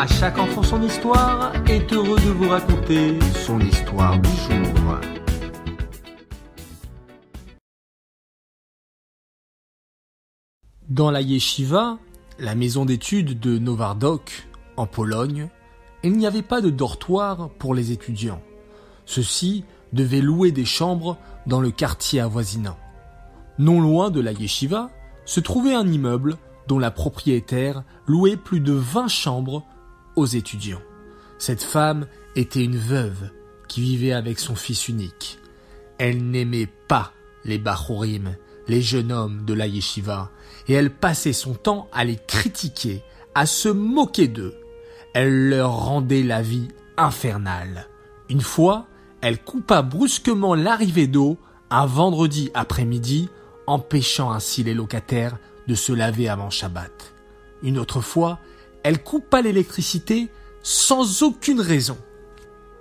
À chaque enfant son histoire est heureux de vous raconter son histoire du jour. Dans la yeshiva, la maison d'études de Novardok, en Pologne, il n'y avait pas de dortoir pour les étudiants. Ceux-ci devaient louer des chambres dans le quartier avoisinant. Non loin de la yeshiva se trouvait un immeuble dont la propriétaire louait plus de 20 chambres aux étudiants. Cette femme était une veuve qui vivait avec son fils unique. Elle n'aimait pas les Bachorim, les jeunes hommes de la yeshiva, et elle passait son temps à les critiquer, à se moquer d'eux. Elle leur rendait la vie infernale. Une fois, elle coupa brusquement l'arrivée d'eau un vendredi après-midi, empêchant ainsi les locataires de se laver avant Shabbat. Une autre fois, elle coupa l'électricité sans aucune raison.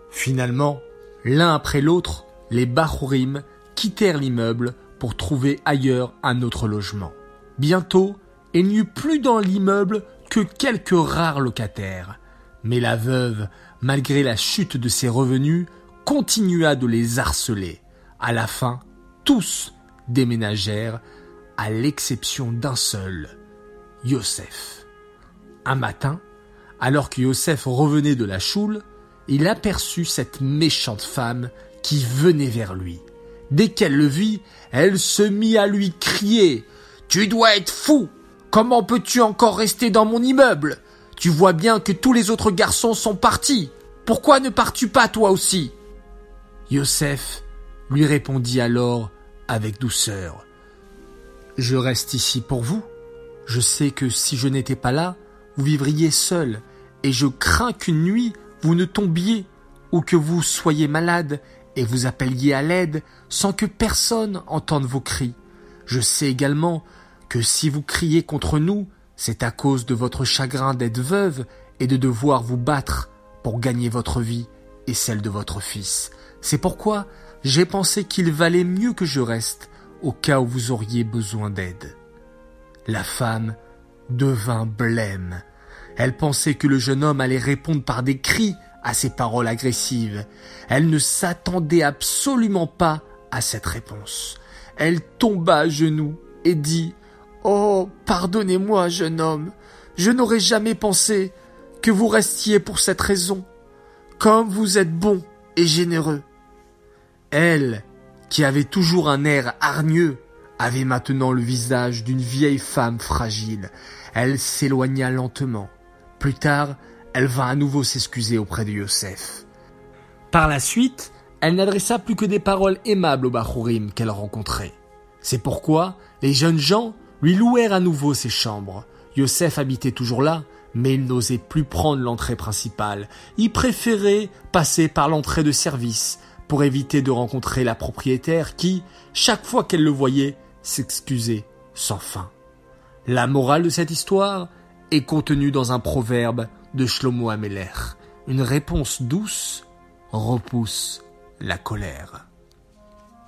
Finalement, l'un après l'autre, les Bachurim quittèrent l'immeuble pour trouver ailleurs un autre logement. Bientôt, il n'y eut plus dans l'immeuble que quelques rares locataires. Mais la veuve, malgré la chute de ses revenus, continua de les harceler. À la fin, tous déménagèrent, à l'exception d'un seul, Yosef. Un matin, alors que Yosef revenait de la choule, il aperçut cette méchante femme qui venait vers lui. Dès qu'elle le vit, elle se mit à lui crier Tu dois être fou Comment peux-tu encore rester dans mon immeuble? Tu vois bien que tous les autres garçons sont partis. Pourquoi ne pars-tu pas toi aussi? Yosef lui répondit alors avec douceur. Je reste ici pour vous. Je sais que si je n'étais pas là, vivriez seul, et je crains qu'une nuit vous ne tombiez, ou que vous soyez malade et vous appeliez à l'aide sans que personne entende vos cris. Je sais également que si vous criez contre nous, c'est à cause de votre chagrin d'être veuve et de devoir vous battre pour gagner votre vie et celle de votre fils. C'est pourquoi j'ai pensé qu'il valait mieux que je reste au cas où vous auriez besoin d'aide. La femme devint blême. Elle pensait que le jeune homme allait répondre par des cris à ses paroles agressives. Elle ne s'attendait absolument pas à cette réponse. Elle tomba à genoux et dit Oh, pardonnez-moi, jeune homme, je n'aurais jamais pensé que vous restiez pour cette raison. Comme vous êtes bon et généreux. Elle, qui avait toujours un air hargneux, avait maintenant le visage d'une vieille femme fragile. Elle s'éloigna lentement. Plus tard, elle vint à nouveau s'excuser auprès de Yosef. Par la suite, elle n'adressa plus que des paroles aimables aux Bachurim qu'elle rencontrait. C'est pourquoi les jeunes gens lui louèrent à nouveau ses chambres. Yosef habitait toujours là, mais il n'osait plus prendre l'entrée principale. Il préférait passer par l'entrée de service pour éviter de rencontrer la propriétaire qui, chaque fois qu'elle le voyait, s'excusait sans fin. La morale de cette histoire est contenue dans un proverbe de Shlomo Ameler. Une réponse douce repousse la colère.